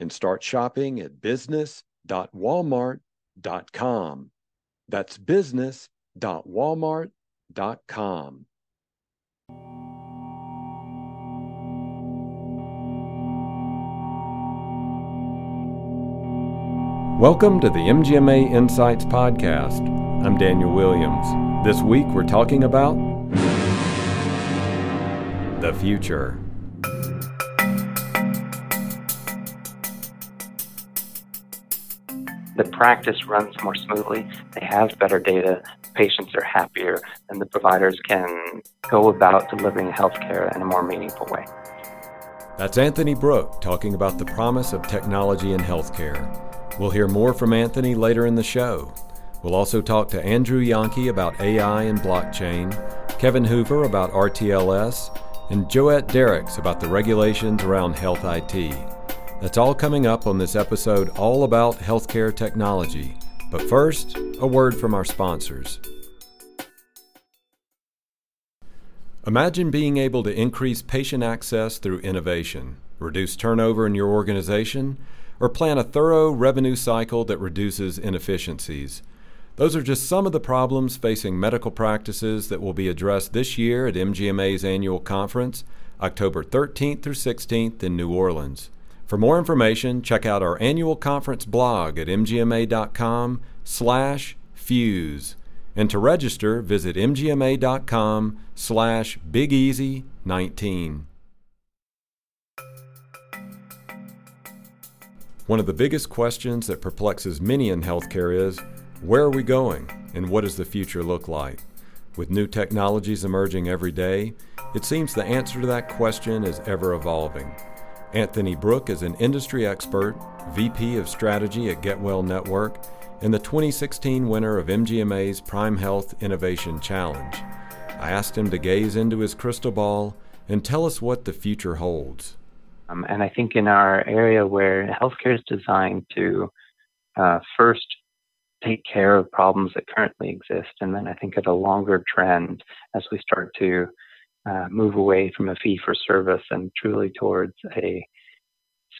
and start shopping at business.walmart.com. That's business.walmart.com. Welcome to the MGMA Insights Podcast. I'm Daniel Williams. This week we're talking about the future. The practice runs more smoothly. They have better data. Patients are happier, and the providers can go about delivering healthcare in a more meaningful way. That's Anthony Brooke talking about the promise of technology in healthcare. We'll hear more from Anthony later in the show. We'll also talk to Andrew Jahnke about AI and blockchain, Kevin Hoover about RTLS, and Joette Derricks about the regulations around health IT. That's all coming up on this episode all about healthcare technology. But first, a word from our sponsors. Imagine being able to increase patient access through innovation, reduce turnover in your organization, or plan a thorough revenue cycle that reduces inefficiencies. Those are just some of the problems facing medical practices that will be addressed this year at MGMA's annual conference, October 13th through 16th in New Orleans. For more information, check out our annual conference blog at mgma.com slash fuse. And to register, visit mgma.com slash bigeasy19. One of the biggest questions that perplexes many in healthcare is, where are we going and what does the future look like? With new technologies emerging every day, it seems the answer to that question is ever evolving. Anthony Brooke is an industry expert, VP of Strategy at GetWell Network, and the 2016 winner of MGMA's Prime Health Innovation Challenge. I asked him to gaze into his crystal ball and tell us what the future holds. Um, and I think in our area where healthcare is designed to uh, first take care of problems that currently exist, and then I think at a longer trend as we start to uh, move away from a fee for service and truly towards a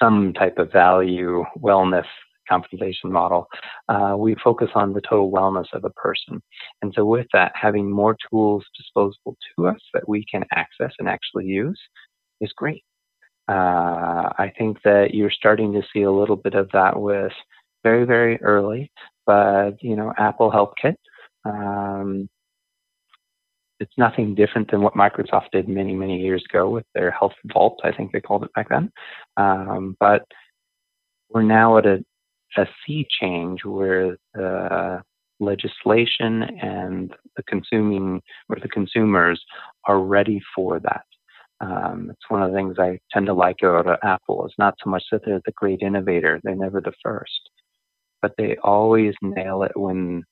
some type of value wellness compensation model, uh, we focus on the total wellness of a person. And so, with that, having more tools disposable to us that we can access and actually use is great. Uh, I think that you're starting to see a little bit of that with very, very early, but you know, Apple HealthKit. Um, it's nothing different than what Microsoft did many, many years ago with their Health Vault, I think they called it back then. Um, but we're now at a, a sea change where the legislation and the consuming or the consumers are ready for that. Um, it's one of the things I tend to like about Apple. It's not so much that they're the great innovator; they're never the first, but they always nail it when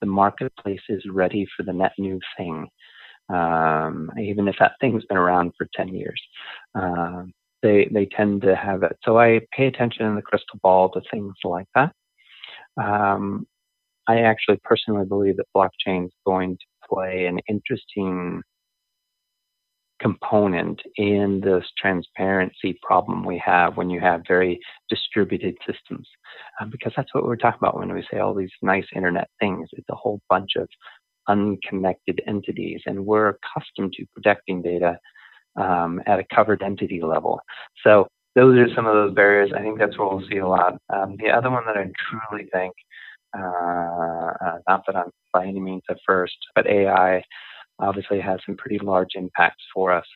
the marketplace is ready for the net new thing, um, even if that thing's been around for 10 years. Um, they, they tend to have it. So I pay attention in the crystal ball to things like that. Um, I actually personally believe that blockchain is going to play an interesting component in this transparency problem we have when you have very distributed systems. Um, because that's what we're talking about when we say all these nice internet things. It's a whole bunch of unconnected entities, and we're accustomed to protecting data um, at a covered entity level. So those are some of those barriers. I think that's where we'll see a lot. Um, the other one that I truly think, uh, uh, not that I'm by any means a first, but AI obviously has some pretty large impacts for us.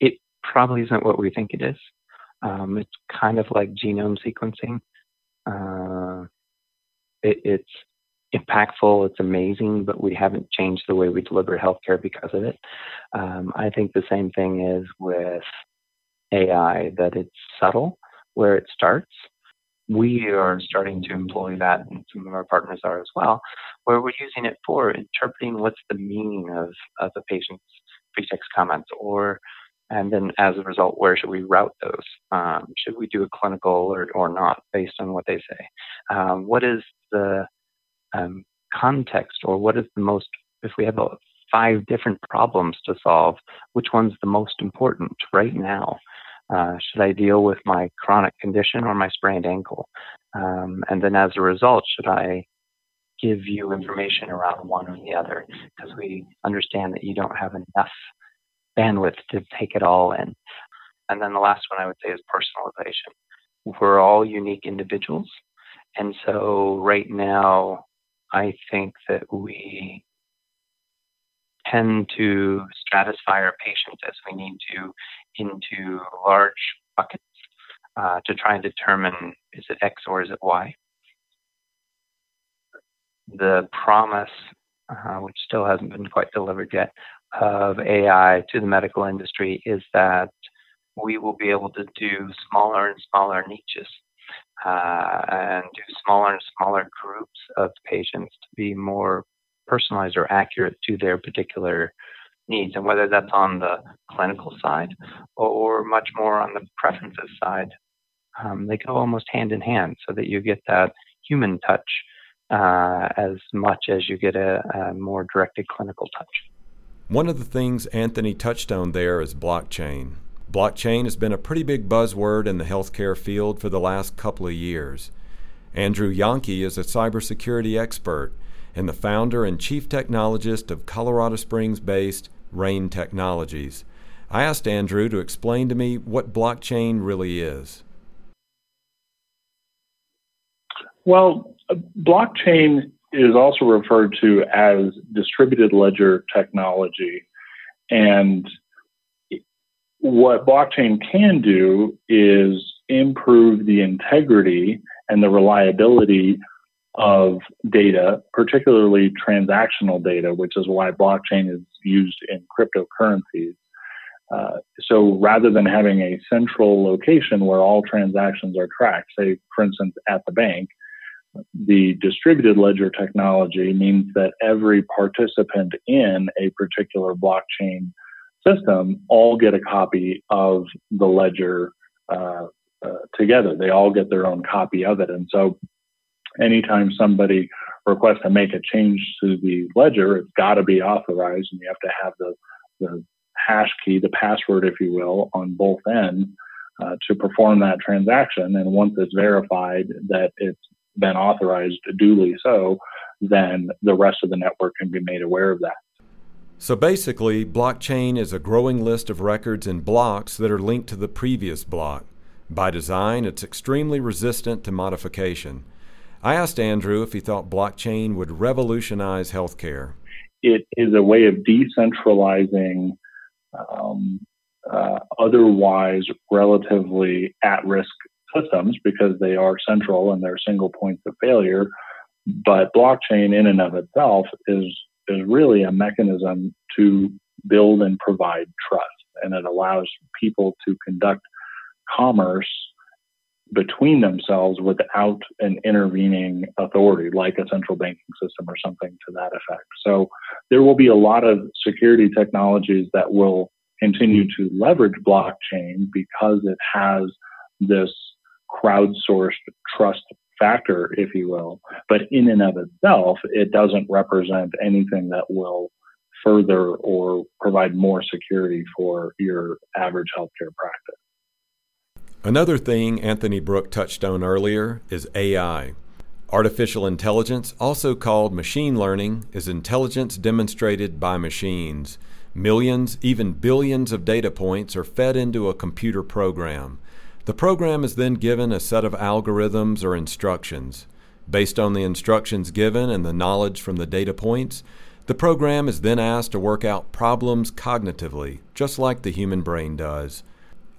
It probably isn't what we think it is. Um, it's kind of like genome sequencing. Uh, it, it's impactful, it's amazing, but we haven't changed the way we deliver healthcare because of it. Um, I think the same thing is with AI, that it's subtle where it starts, we are starting to employ that, and some of our partners are as well, where we're using it for interpreting what's the meaning of, of the patient's pretext comments, or and then as a result, where should we route those? Um, should we do a clinical or, or not based on what they say? Um, what is the um, context, or what is the most, if we have five different problems to solve, which one's the most important right now? Uh, should I deal with my chronic condition or my sprained ankle? Um, and then as a result, should I give you information around one or the other? Because we understand that you don't have enough bandwidth to take it all in. And then the last one I would say is personalization. We're all unique individuals. And so right now, I think that we tend to stratify our patients as we need to into large buckets uh, to try and determine is it X or is it Y. The promise, uh, which still hasn't been quite delivered yet, of AI to the medical industry is that we will be able to do smaller and smaller niches uh, and do smaller and smaller groups of patients to be more personalized or accurate to their particular needs, and whether that's on the clinical side or much more on the preferences side, um, they go almost hand in hand so that you get that human touch uh, as much as you get a, a more directed clinical touch. One of the things Anthony touched on there is blockchain. Blockchain has been a pretty big buzzword in the healthcare field for the last couple of years. Andrew Jahnke is a cybersecurity expert and the founder and chief technologist of Colorado Springs based Rain Technologies. I asked Andrew to explain to me what blockchain really is. Well, blockchain is also referred to as distributed ledger technology. And what blockchain can do is improve the integrity and the reliability of data, particularly transactional data, which is why blockchain is used in cryptocurrencies. Uh, so rather than having a central location where all transactions are tracked, say, for instance, at the bank, the distributed ledger technology means that every participant in a particular blockchain system all get a copy of the ledger uh, uh, together. They all get their own copy of it. And so anytime somebody requests to make a change to the ledger, it's got to be authorized, and you have to have the, the hash key, the password, if you will, on both ends uh, to perform that transaction. And once it's verified that it's been authorized duly so, then the rest of the network can be made aware of that. So basically, blockchain is a growing list of records in blocks that are linked to the previous block. By design, it's extremely resistant to modification. I asked Andrew if he thought blockchain would revolutionize healthcare. It is a way of decentralizing um, uh, otherwise relatively at risk systems because they are central and they're single points of failure. But blockchain, in and of itself, is is really a mechanism to build and provide trust, and it allows people to conduct commerce between themselves without an intervening authority like a central banking system or something to that effect. So there will be a lot of security technologies that will continue to leverage blockchain because it has this crowdsourced trust factor, if you will. But in and of itself, it doesn't represent anything that will further or provide more security for your average healthcare practice. Another thing Anthony Brooke touched on earlier is AI. Artificial intelligence, also called machine learning, is intelligence demonstrated by machines. Millions, even billions of data points are fed into a computer program. The program is then given a set of algorithms or instructions. Based on the instructions given and the knowledge from the data points, the program is then asked to work out problems cognitively, just like the human brain does.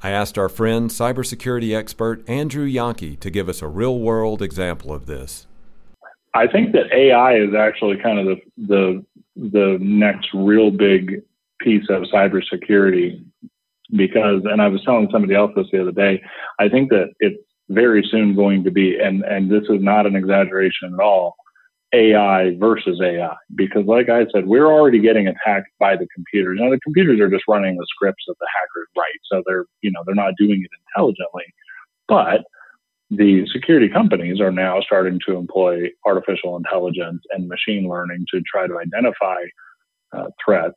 I asked our friend, cybersecurity expert Andrew Jahnke, to give us a real world example of this. I think that AI is actually kind of the, the, the next real big piece of cybersecurity because, and I was telling somebody else this the other day, I think that it's very soon going to be, and, and this is not an exaggeration at all, AI versus AI. Because, like I said, we're already getting attacked by the computers. Now, the computers are just running the scripts that the hackers write, so they're you know they're not doing it intelligently. But the security companies are now starting to employ artificial intelligence and machine learning to try to identify uh, threats,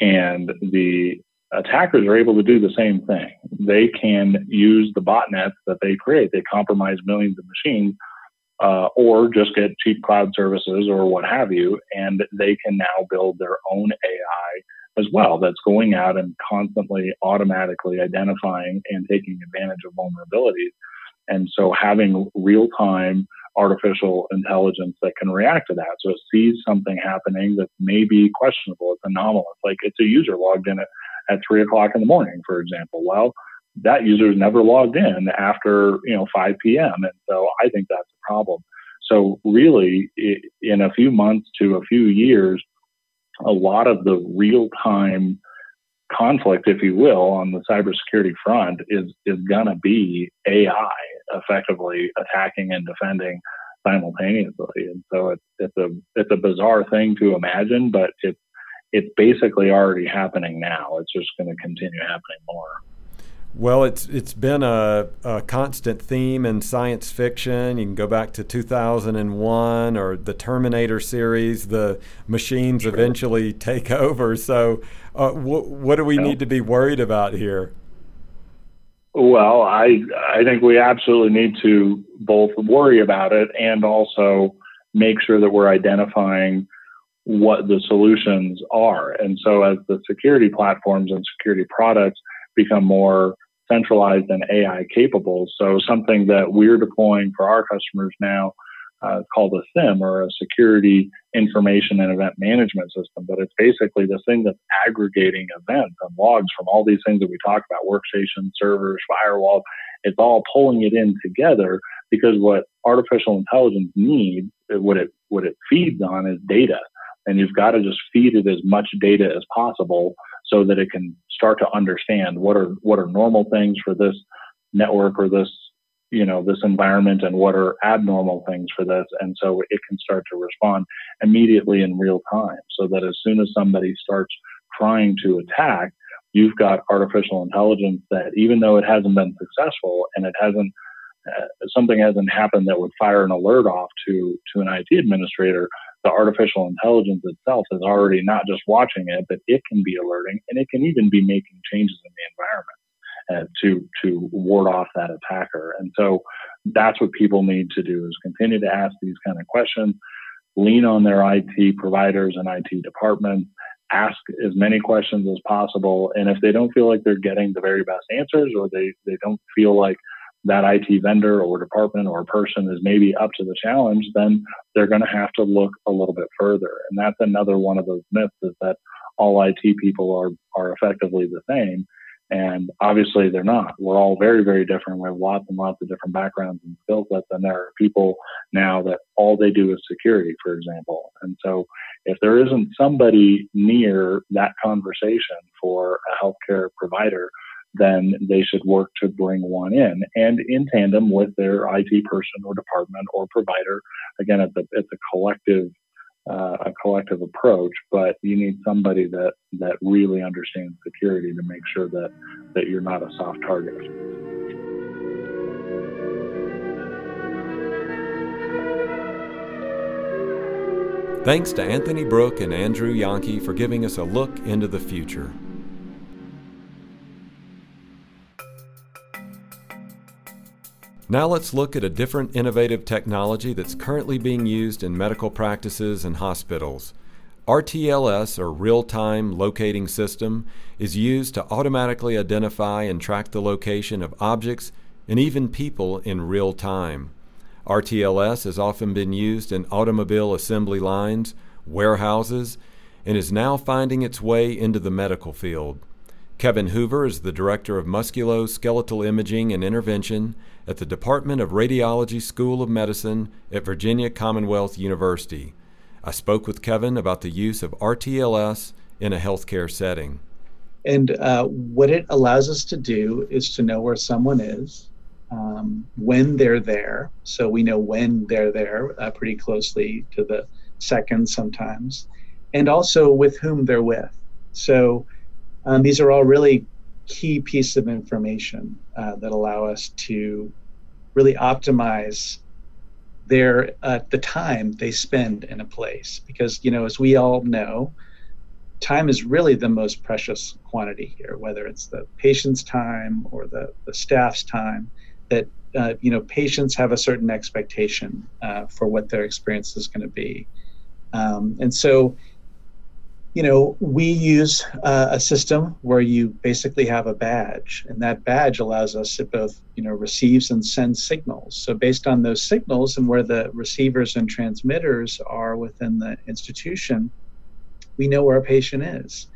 and the attackers are able to do the same thing. They can use the botnets that they create. They compromise millions of machines uh, or just get cheap cloud services or what have you, and they can now build their own AI as well that's going out and constantly automatically identifying and taking advantage of vulnerabilities. And so having real time artificial intelligence that can react to that. So it sees something happening that may be questionable, it's anomalous, like it's a user logged in at, at three o'clock in the morning, for example. Well, that user is never logged in after you know 5 p.m. And so I think that's a problem. So really, it, in a few months to a few years, a lot of the real time conflict, if you will, on the cybersecurity front is is gonna be AI effectively attacking and defending simultaneously. And so it's it's a it's a bizarre thing to imagine, but it's it's basically already happening now. It's just going to continue happening more. Well, it's it's been a, a, constant theme in science fiction. You can go back to 2001 or the Terminator series. The machines sure. eventually take over. So, uh, wh- what do we yeah. need to be worried about here? Well, I I think we absolutely need to both worry about it and also make sure that we're identifying what the solutions are. And so, as the security platforms and security products become more centralized and AI capable. So something that we're deploying for our customers now uh, called a SIEM or a security information and event management system. But it's basically this thing that's aggregating events and logs from all these things that we talk about, workstations, servers, firewalls. It's all pulling it in together because what artificial intelligence needs, what it what it feeds on is data. And you've got to just feed it as much data as possible so that it can start to understand what are what are normal things for this network or this you know this environment and what are abnormal things for this. And so it can start to respond immediately in real time so that as soon as somebody starts trying to attack you've got artificial intelligence that even though it hasn't been successful and it hasn't uh, something hasn't happened that would fire an alert off to to an IT administrator the artificial intelligence itself is already not just watching it, but it can be alerting and it can even be making changes in the environment uh, to to ward off that attacker. And so that's what people need to do is continue to ask these kind of questions, lean on their IT providers and IT departments, ask as many questions as possible. And if they don't feel like they're getting the very best answers or they, they don't feel like that IT vendor or department or person is maybe up to the challenge, then they're going to have to look a little bit further. And that's another one of those myths is that all IT people are, are effectively the same. And obviously they're not. We're all very, very different. We have lots and lots of different backgrounds and skill sets. And there are people now that all they do is security, for example. And so if there isn't somebody near that conversation for a healthcare provider then they should work to bring one in and in tandem with their IT person or department or provider. Again, it's a, it's a collective uh, a collective approach, but you need somebody that that really understands security to make sure that that you're not a soft target. Thanks to Anthony Brooke and Andrew Jahnke for giving us a look into the future. Now let's look at a different innovative technology that's currently being used in medical practices and hospitals. RTLS, or Real Time Locating System, is used to automatically identify and track the location of objects and even people in real time. RTLS has often been used in automobile assembly lines, warehouses, and is now finding its way into the medical field. Kevin Hoover is the Director of Musculoskeletal Imaging and Intervention at the Department of Radiology School of Medicine at Virginia Commonwealth University. I spoke with Kevin about the use of RTLS in a healthcare setting. And uh, what it allows us to do is to know where someone is um, when they're there. So we know when they're there uh, pretty closely to the second sometimes, and also with whom they're with. So um, these are all really key piece of information uh, that allow us to really optimize their uh, the time they spend in a place. Because you know as we all know time is really the most precious quantity here whether it's the patient's time or the, the staff's time that uh, you know patients have a certain expectation uh, for what their experience is going to be. Um, and so you know we use uh, a system where you basically have a badge and that badge allows us to both you know receives and sends signals. So based on those signals and where the receivers and transmitters are within the institution we know where a patient is.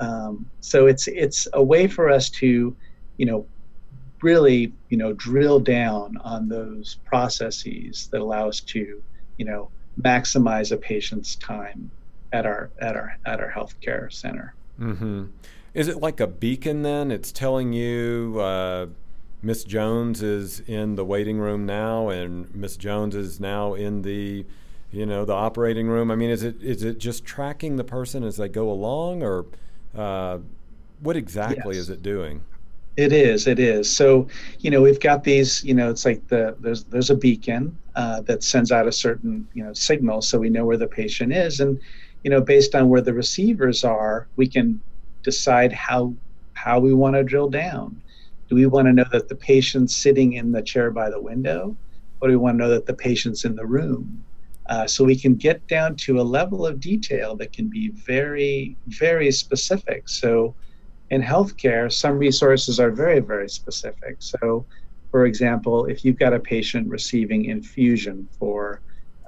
Um, so it's it's a way for us to you know really you know drill down on those processes that allow us to you know maximize a patient's time at our at our at our healthcare center. Mm-hmm. Is it like a beacon then? It's telling you uh, Miss Jones is in the waiting room now, and Miss Jones is now in the you know the operating room. I mean, is it is it just tracking the person as they go along, or uh, what exactly yes. is it doing? It is. It is. So, you know, we've got these. You know, it's like the there's there's a beacon uh, that sends out a certain you know signal, so we know where the patient is, and you know, based on where the receivers are, we can decide how how we want to drill down. Do we want to know that the patient's sitting in the chair by the window, or do we want to know that the patient's in the room? Uh, so we can get down to a level of detail that can be very, very specific. So in healthcare, some resources are very, very specific. So, for example, if you've got a patient receiving infusion for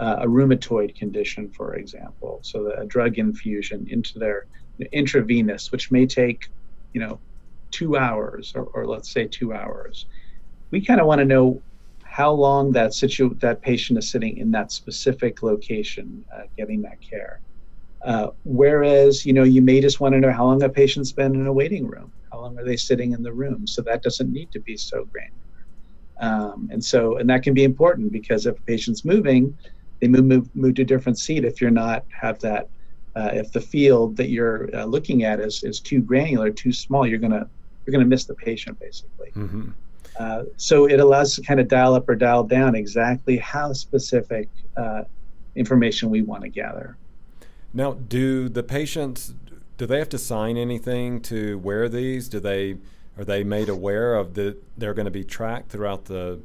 uh, a rheumatoid condition, for example, so a drug infusion into their intravenous, which may take, you know, two hours or, or let's say two hours, we kind of want to know how long that situ- that patient is sitting in that specific location uh, getting that care. Uh, whereas, you know, you may just want to know how long a patient's been in a waiting room. How long are they sitting in the room? So that doesn't need to be so granular. Um, and so, and that can be important because if a patient's moving, they move move, move to a different seat. If you're not have that, uh, if the field that you're uh, looking at is is too granular, too small, you're gonna you're gonna miss the patient basically. Mm-hmm. Uh, so it allows to kind of dial up or dial down exactly how specific uh, information we want to gather. Now, do the patients do they have to sign anything to wear these? Do they are they made aware of that they're going to be tracked throughout the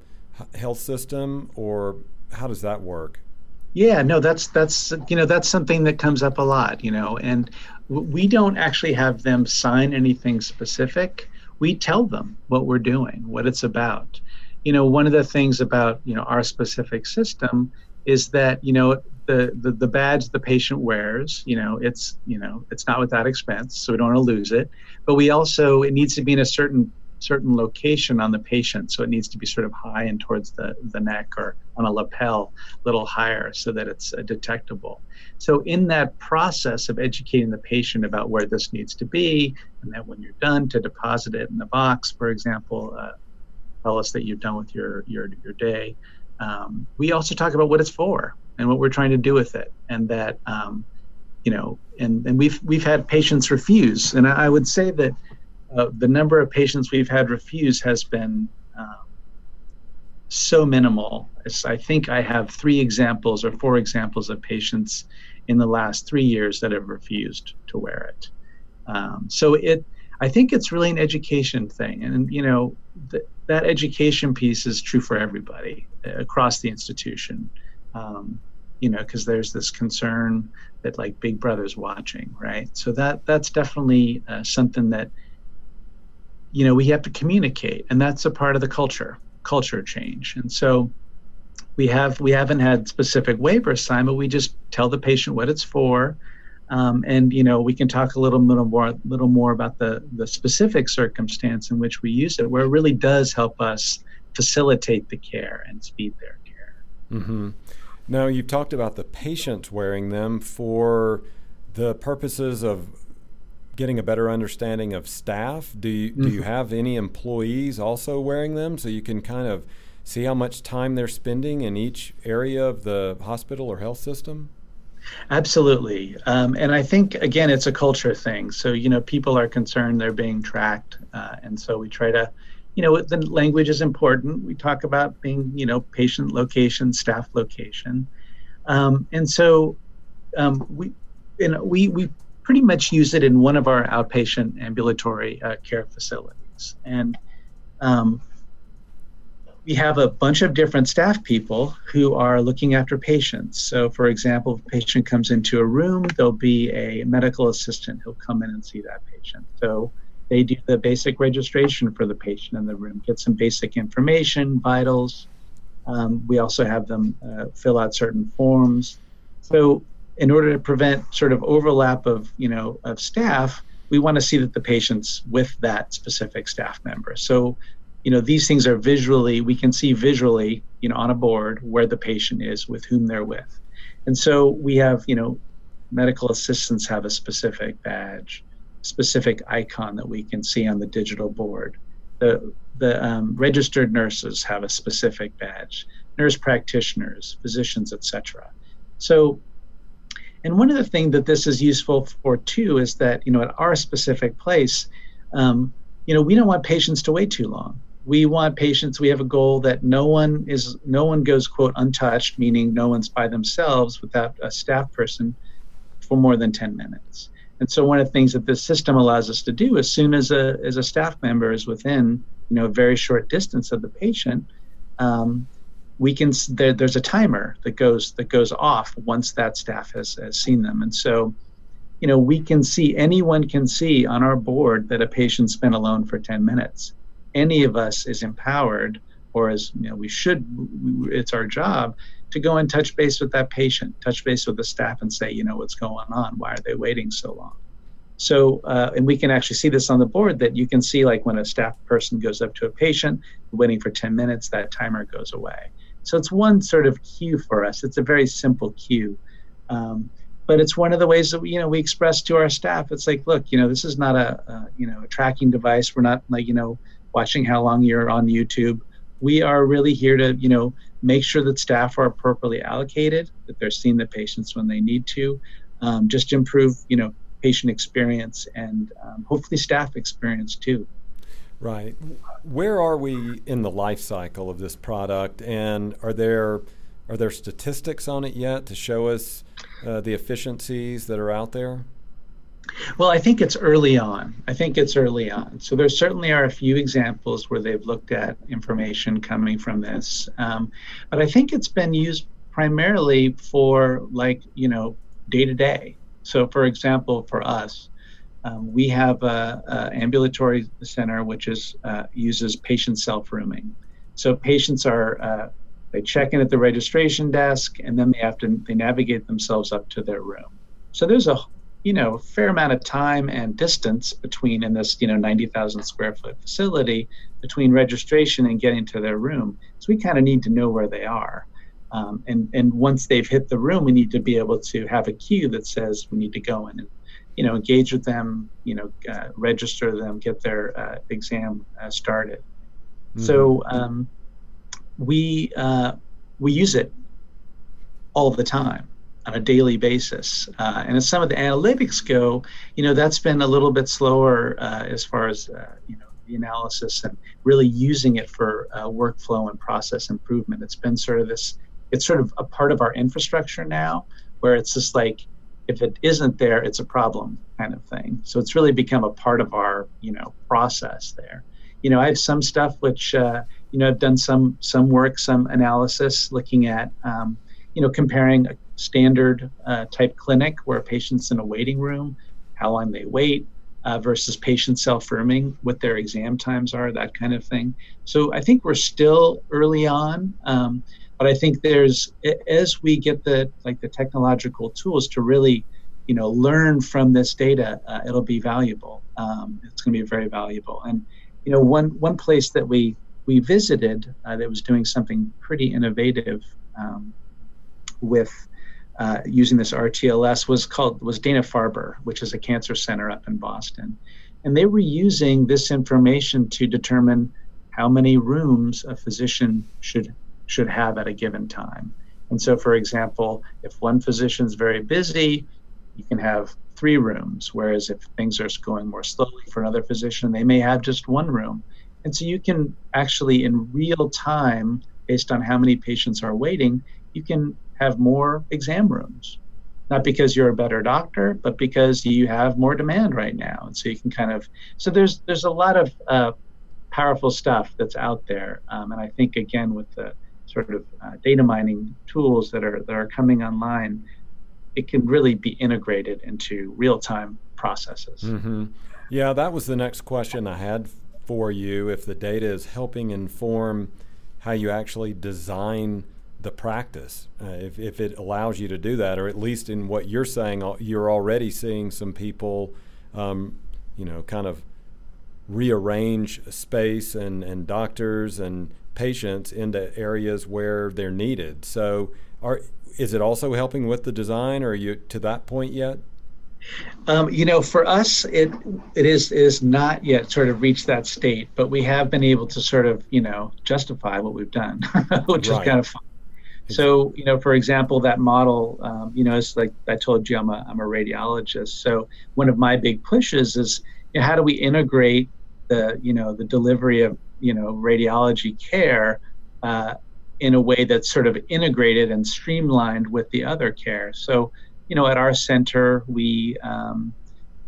health system, or how does that work? Yeah, no, that's that's you know that's something that comes up a lot, you know, and we don't actually have them sign anything specific. We tell them what we're doing, what it's about. You know, one of the things about you know our specific system is that you know the, the the badge the patient wears you know it's you know it's not without expense so we don't want to lose it but we also it needs to be in a certain certain location on the patient so it needs to be sort of high and towards the the neck or on a lapel a little higher so that it's uh, detectable. So in that process of educating the patient about where this needs to be and then when you're done to deposit it in the box for example uh, tell us that you're done with your your your day um, we also talk about what it's for and what we're trying to do with it, and that um, you know, and and we've we've had patients refuse, and I, I would say that uh, the number of patients we've had refuse has been um, so minimal. It's, I think I have three examples or four examples of patients in the last three years that have refused to wear it. Um, so it, I think it's really an education thing, and you know, th- that education piece is true for everybody across the institution. Um, you know, because there's this concern that like Big Brother's watching, right? So that that's definitely uh, something that you know we have to communicate, and that's a part of the culture culture change. And so we have we haven't had specific waivers signed, but we just tell the patient what it's for. Um, and you know we can talk a little, little more little more about the the specific circumstance in which we use it, where it really does help us facilitate the care and speed their care. Mm-hmm. Now, you've talked about the patient wearing them for the purposes of getting a better understanding of staff? Do you, mm-hmm. do you mm-hmm. have any employees also wearing them so you can kind of see how much time they're spending in each area of the hospital or health system? Absolutely. Um, and I think, again, it's a culture thing. So, you know, people are concerned they're being tracked. Uh, and so we try to, you know, the language is important. We talk about being, you know, patient location, staff location. Um, and so um, we, you know, we, we pretty much use it in one of our outpatient ambulatory uh, care facilities. And um, we have a bunch of different staff people who are looking after patients. So, for example, if a patient comes into a room, there'll be a medical assistant who'll come in and see that patient. So, they do the basic registration for the patient in the room, get some basic information, vitals. Um, we also have them uh, fill out certain forms. So, in order to prevent sort of overlap of you know of staff we want to see that the patient's with that specific staff member. So you know these things are visually we can see visually you know on a board where the patient is with whom they're with. And so we have you know medical assistants have a specific badge specific icon that we can see on the digital board. The the um, registered nurses have a specific badge nurse practitioners physicians etc so and one of the things that this is useful for too is that you know at our specific place, um, you know we don't want patients to wait too long. We want patients. We have a goal that no one is no one goes quote untouched, meaning no one's by themselves without a staff person for more than 10 minutes. And so one of the things that this system allows us to do, as soon as a as a staff member is within you know a very short distance of the patient, um, we can there, there's a timer that goes that goes off once that staff has, has seen them. And so you know we can see anyone can see on our board that a patient's been alone for 10 minutes. Any of us is empowered or as you know we should it's our job to go and touch base with that patient touch base with the staff and say you know what's going on? Why are they waiting so long? So uh, and we can actually see this on the board that you can see like when a staff person goes up to a patient waiting for 10 minutes that timer goes away so it's one sort of cue for us. It's a very simple cue. Um, but it's one of the ways that we, you know we express to our staff. It's like, look, you know, this is not a, a you know a tracking device. We're not like you know watching how long you're on YouTube. We are really here to you know make sure that staff are appropriately allocated, that they're seeing the patients when they need to, um, just improve you know patient experience and um, hopefully staff experience too. Right. Where are we in the life cycle of this product, and are there are there statistics on it yet to show us uh, the efficiencies that are out there? Well, I think it's early on. I think it's early on. So there certainly are a few examples where they've looked at information coming from this, um, but I think it's been used primarily for like you know day to day. So, for example, for us, um, we have an ambulatory center which is uh, uses patient self-rooming. So patients are uh, they check in at the registration desk and then they have to they navigate themselves up to their room. So there's a you know fair amount of time and distance between in this you know 90,000 square foot facility between registration and getting to their room. So we kind of need to know where they are. Um, and and once they've hit the room, we need to be able to have a cue that says we need to go in and you know, engage with them, you know, uh, register them, get their uh, exam uh, started. Mm-hmm. So um, we uh, we use it all the time on a daily basis. Uh, and as some of the analytics go, you know, that's been a little bit slower uh, as far as you know the analysis and really using it for workflow and process improvement. It's been sort of this. It's sort of a part of our infrastructure now, where it's just like if it isn't there, it's a problem kind of thing. So it's really become a part of our, you know, process there. You know, I have some stuff which, uh, you know, I've done some some work, some analysis looking at, um, you know, comparing a standard uh, type clinic where a patient's in a waiting room, how long they wait, uh, versus patient self-rooming, what their exam times are, that kind of thing. So I think we're still early on. Um, but I think there's as we get the like the technological tools to really, you know, learn from this data, uh, it'll be valuable. Um, it's going to be very valuable. And you know, one one place that we we visited uh, that was doing something pretty innovative um, with uh, using this RTLS was called was Dana Farber, which is a cancer center up in Boston, and they were using this information to determine how many rooms a physician should should have at a given time. And so, for example, if one physician's very busy, you can have three rooms, whereas if things are going more slowly for another physician, they may have just one room. And so you can actually, in real time, based on how many patients are waiting, you can have more exam rooms. Not because you're a better doctor, but because you have more demand right now. And so you can kind of so there's there's a lot of uh, powerful stuff that's out there. Um, and I think again with the sort of uh, data mining tools that are that are coming online, it can really be integrated into real time processes. Mm-hmm. Yeah, that was the next question I had for you. If the data is helping inform how you actually design the practice, uh, if, if it allows you to do that, or at least in what you're saying, you're already seeing some people, um, you know, kind of rearrange space and, and doctors and patients into areas where they're needed. So, are is it also helping with the design, or are you to that point yet? Um, you know, for us, it it is is not yet sort of reached that state, but we have been able to sort of you know justify what we've done, which right. is kind of fun. So, you know, for example, that model, um, you know, it's like I told you, I'm a, I'm a radiologist. So one of my big pushes is you know, how do we integrate the, you know, the delivery of, you know, radiology care uh, in a way that's sort of integrated and streamlined with the other care. So, you know, at our center, we um,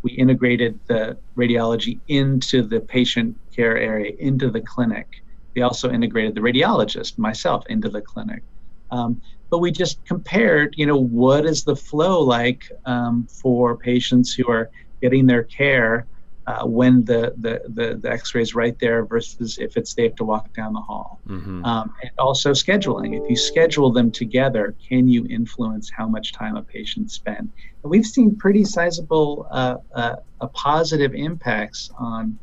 we integrated the radiology into the patient care area, into the clinic. We also integrated the radiologist, myself, into the clinic. Um, but we just compared, you know, what is the flow like um, for patients who are getting their care uh, when the, the, the, the x-ray is right there versus if it's they have to walk down the hall. Mm-hmm. Um, and also scheduling. If you schedule them together, can you influence how much time a patient spends? And we've seen pretty sizable uh, uh, positive impacts on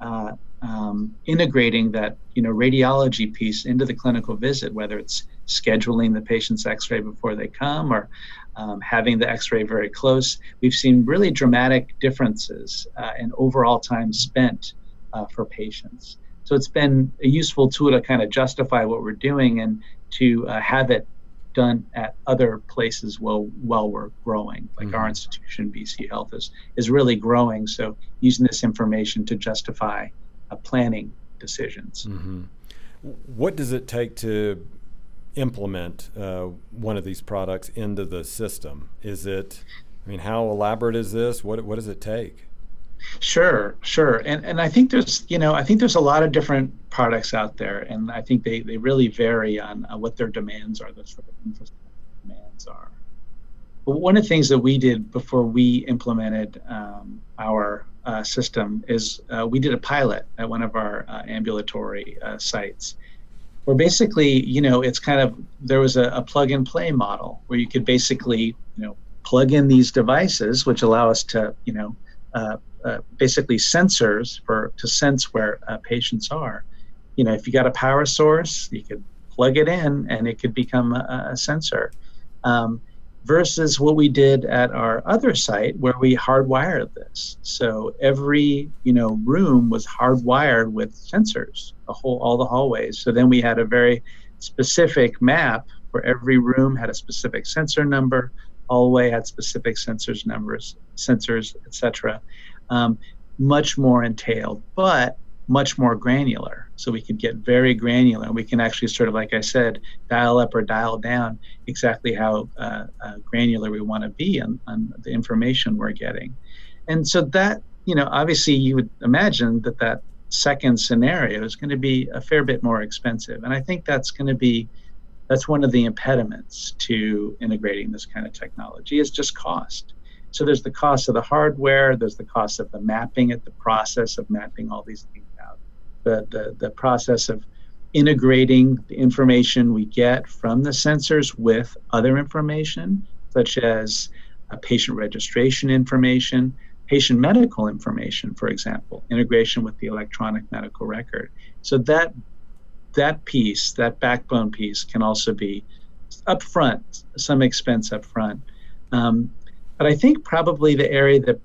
uh, um, integrating that you know radiology piece into the clinical visit, whether it's scheduling the patient's X-ray before they come or um, having the X-ray very close. We've seen really dramatic differences uh, in overall time spent uh, for patients. So it's been a useful tool to kind of justify what we're doing and to uh, have it done at other places while while we're growing. Like mm-hmm. our institution, VCU Health, is is really growing. So using this information to justify uh, planning decisions. Mm-hmm. What does it take to implement uh, one of these products into the system? Is it, I mean, how elaborate is this? What what does it take? Sure, sure, and and I think there's you know I think there's a lot of different products out there, and I think they they really vary on uh, what their demands are, the sort of infrastructure demands are. But one of the things that we did before we implemented um, our uh, system is uh, we did a pilot at one of our uh, ambulatory uh, sites where basically, you know, it's kind of there was a, a plug and play model where you could basically, you know, plug in these devices, which allow us to, you know, uh, uh, basically sensors for to sense where uh, patients are. You know, if you got a power source, you could plug it in and it could become a, a sensor. Um, versus what we did at our other site where we hardwired this. So every you know room was hardwired with sensors, the whole all the hallways. So then we had a very specific map where every room had a specific sensor number, hallway had specific sensors numbers, sensors, etc. Um, much more entailed, but much more granular. So we could get very granular. We can actually sort of, like I said, dial up or dial down exactly how uh, uh, granular we want to be on, on the information we're getting. And so that, you know, obviously you would imagine that that second scenario is going to be a fair bit more expensive. And I think that's going to be that's one of the impediments to integrating this kind of technology is just cost. So there's the cost of the hardware, there's the cost of the mapping it, the process of mapping all these things the, the, the process of integrating the information we get from the sensors with other information, such as patient registration information, patient medical information, for example, integration with the electronic medical record. So that that piece, that backbone piece, can also be up front, some expense up front. Um, but I think probably the area that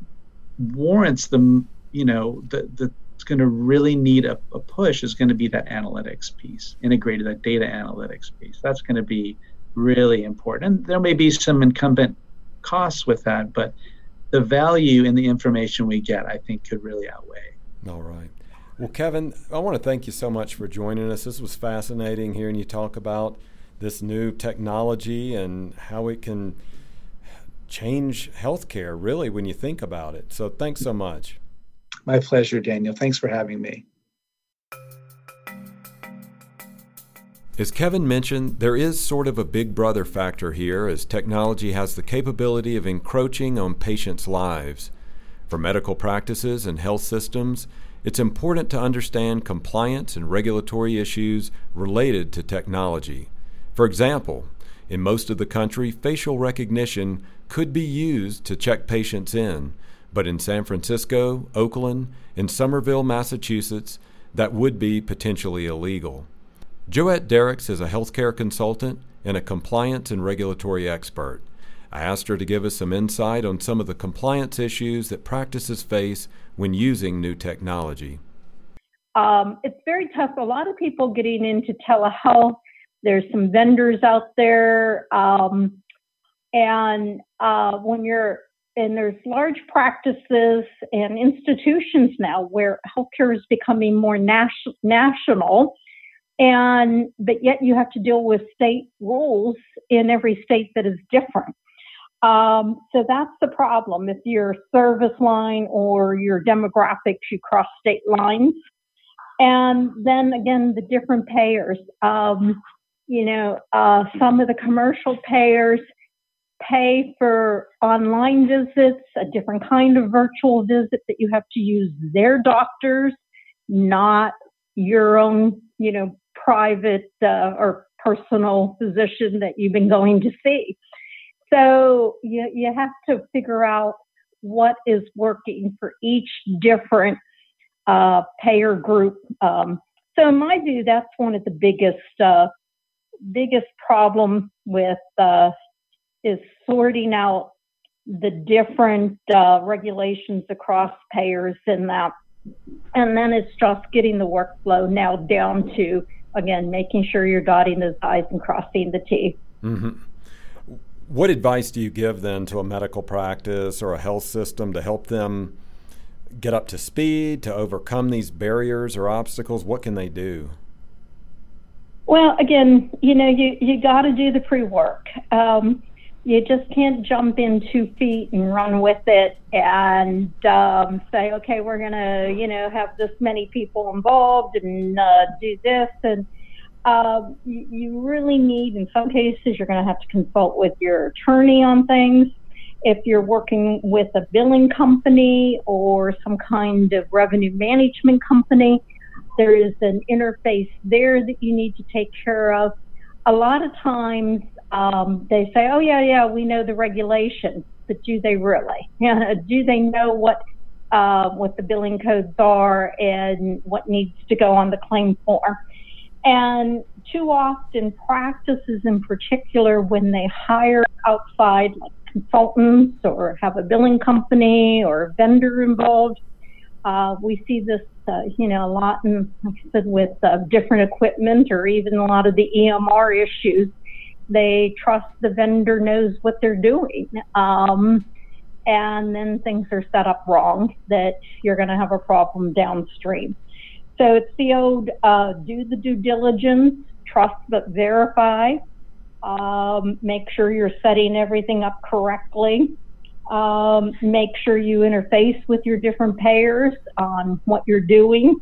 warrants the, you know, the, the going to really need a, a push is going to be that analytics piece, integrated that data analytics piece. That's going to be really important. And there may be some incumbent costs with that, but the value in the information we get, I think, could really outweigh. All right. Well, Kevin, I want to thank you so much for joining us. This was fascinating hearing you talk about this new technology and how it can change healthcare, really, when you think about it. So, thanks so much. My pleasure, Daniel. Thanks for having me. As Kevin mentioned, there is sort of a big brother factor here as technology has the capability of encroaching on patients' lives. For medical practices and health systems, it's important to understand compliance and regulatory issues related to technology. For example, in most of the country, facial recognition could be used to check patients in, but in San Francisco, Oakland, and Somerville, Massachusetts, that would be potentially illegal. Joette Derricks is a healthcare consultant and a compliance and regulatory expert. I asked her to give us some insight on some of the compliance issues that practices face when using new technology. Um, it's very tough. A lot of people getting into telehealth. There's some vendors out there, um, and uh, when you're and there's large practices and institutions now where healthcare is becoming more nas- national. And but yet you have to deal with state rules in every state that is different. Um, so that's the problem. If your service line or your demographics you cross state lines. And then again the different payers. Um, you know uh, some of the commercial payers pay for online visits a different kind of virtual visit that you have to use their doctors not your own you know private uh, or personal physician that you've been going to see. So you, you have to figure out what is working for each different uh, payer group. Um, so in my view, that's one of the biggest uh, biggest problem with uh, is sorting out the different uh, regulations across payers and that, and then it's just getting the workflow now down to again, making sure you're dotting those I's and crossing the T. Mm-hmm. What advice do you give then to a medical practice or a health system to help them get up to speed, to overcome these barriers or obstacles? What can they do? Well, again, you know, you, you got to do the pre work. Um, you just can't jump in two feet and run with it and um, say, okay, we're going to, you know, have this many people involved and uh, do this. And uh, you, you really need, in some cases, you're going to have to consult with your attorney on things. If you're working with a billing company or some kind of revenue management company, there is an interface there that you need to take care of. A lot of times, um, they say, "Oh yeah, yeah, we know the regulations," but do they really? do they know what uh, what the billing codes are and what needs to go on the claim form? And too often, practices in particular, when they hire outside like consultants or have a billing company or a vendor involved, uh, we see this, uh, you know, a lot in, like I said, with uh, different equipment or even a lot of the EMR issues they trust the vendor knows what they're doing. Um, and then things are set up wrong that you're going to have a problem downstream. So it's the old uh, do the due diligence, trust but verify, um, make sure you're setting everything up correctly, um, make sure you interface with your different payers on what you're doing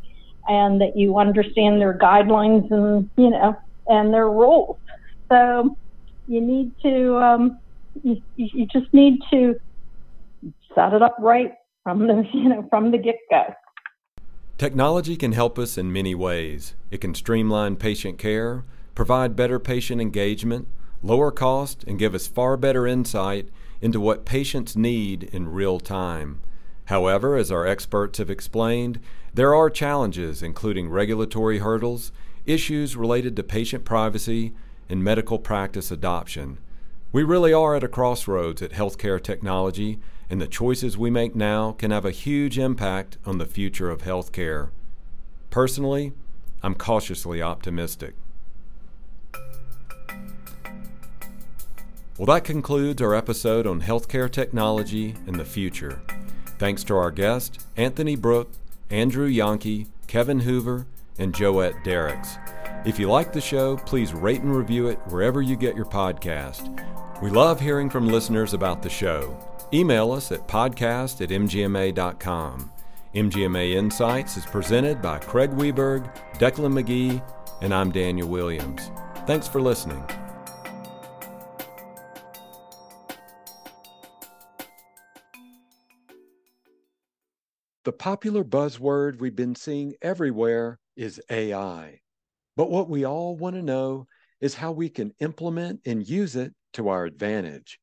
and that you understand their guidelines and, you know, and their rules. So you need to, um, you, you just need to set it up right from the, you know, from the get go. Technology can help us in many ways. It can streamline patient care, provide better patient engagement, lower cost, and give us far better insight into what patients need in real time. However, as our experts have explained, there are challenges, including regulatory hurdles, issues related to patient privacy, in medical practice adoption. We really are at a crossroads at healthcare technology, and the choices we make now can have a huge impact on the future of healthcare. Personally, I'm cautiously optimistic. Well, that concludes our episode on healthcare technology and the future. Thanks to our guests, Anthony Brooke, Andrew Jahnke, Kevin Hoover, and Joette Derricks. If you like the show, please rate and review it wherever you get your podcast. We love hearing from listeners about the show. Email us at podcast at mgma.com. MGMA Insights is presented by Craig Weberg, Declan McGee, and I'm Daniel Williams. Thanks for listening. The popular buzzword we've been seeing everywhere is AI. But what we all want to know is how we can implement and use it to our advantage.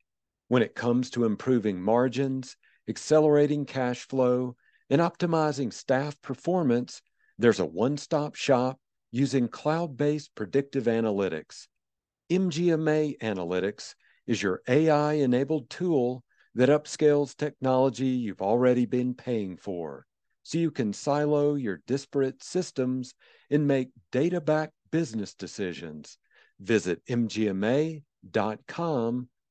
When it comes to improving margins, accelerating cash flow, and optimizing staff performance, there's a one stop shop using cloud based predictive analytics. MGMA Analytics is your AI enabled tool that upscales technology you've already been paying for so you can silo your disparate systems and make data backed business decisions. Visit mgma.com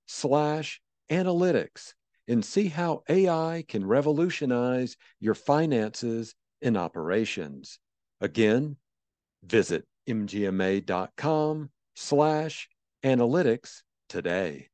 slash analytics and see how AI can revolutionize your finances and operations. Again, visit mgma.com slash analytics today.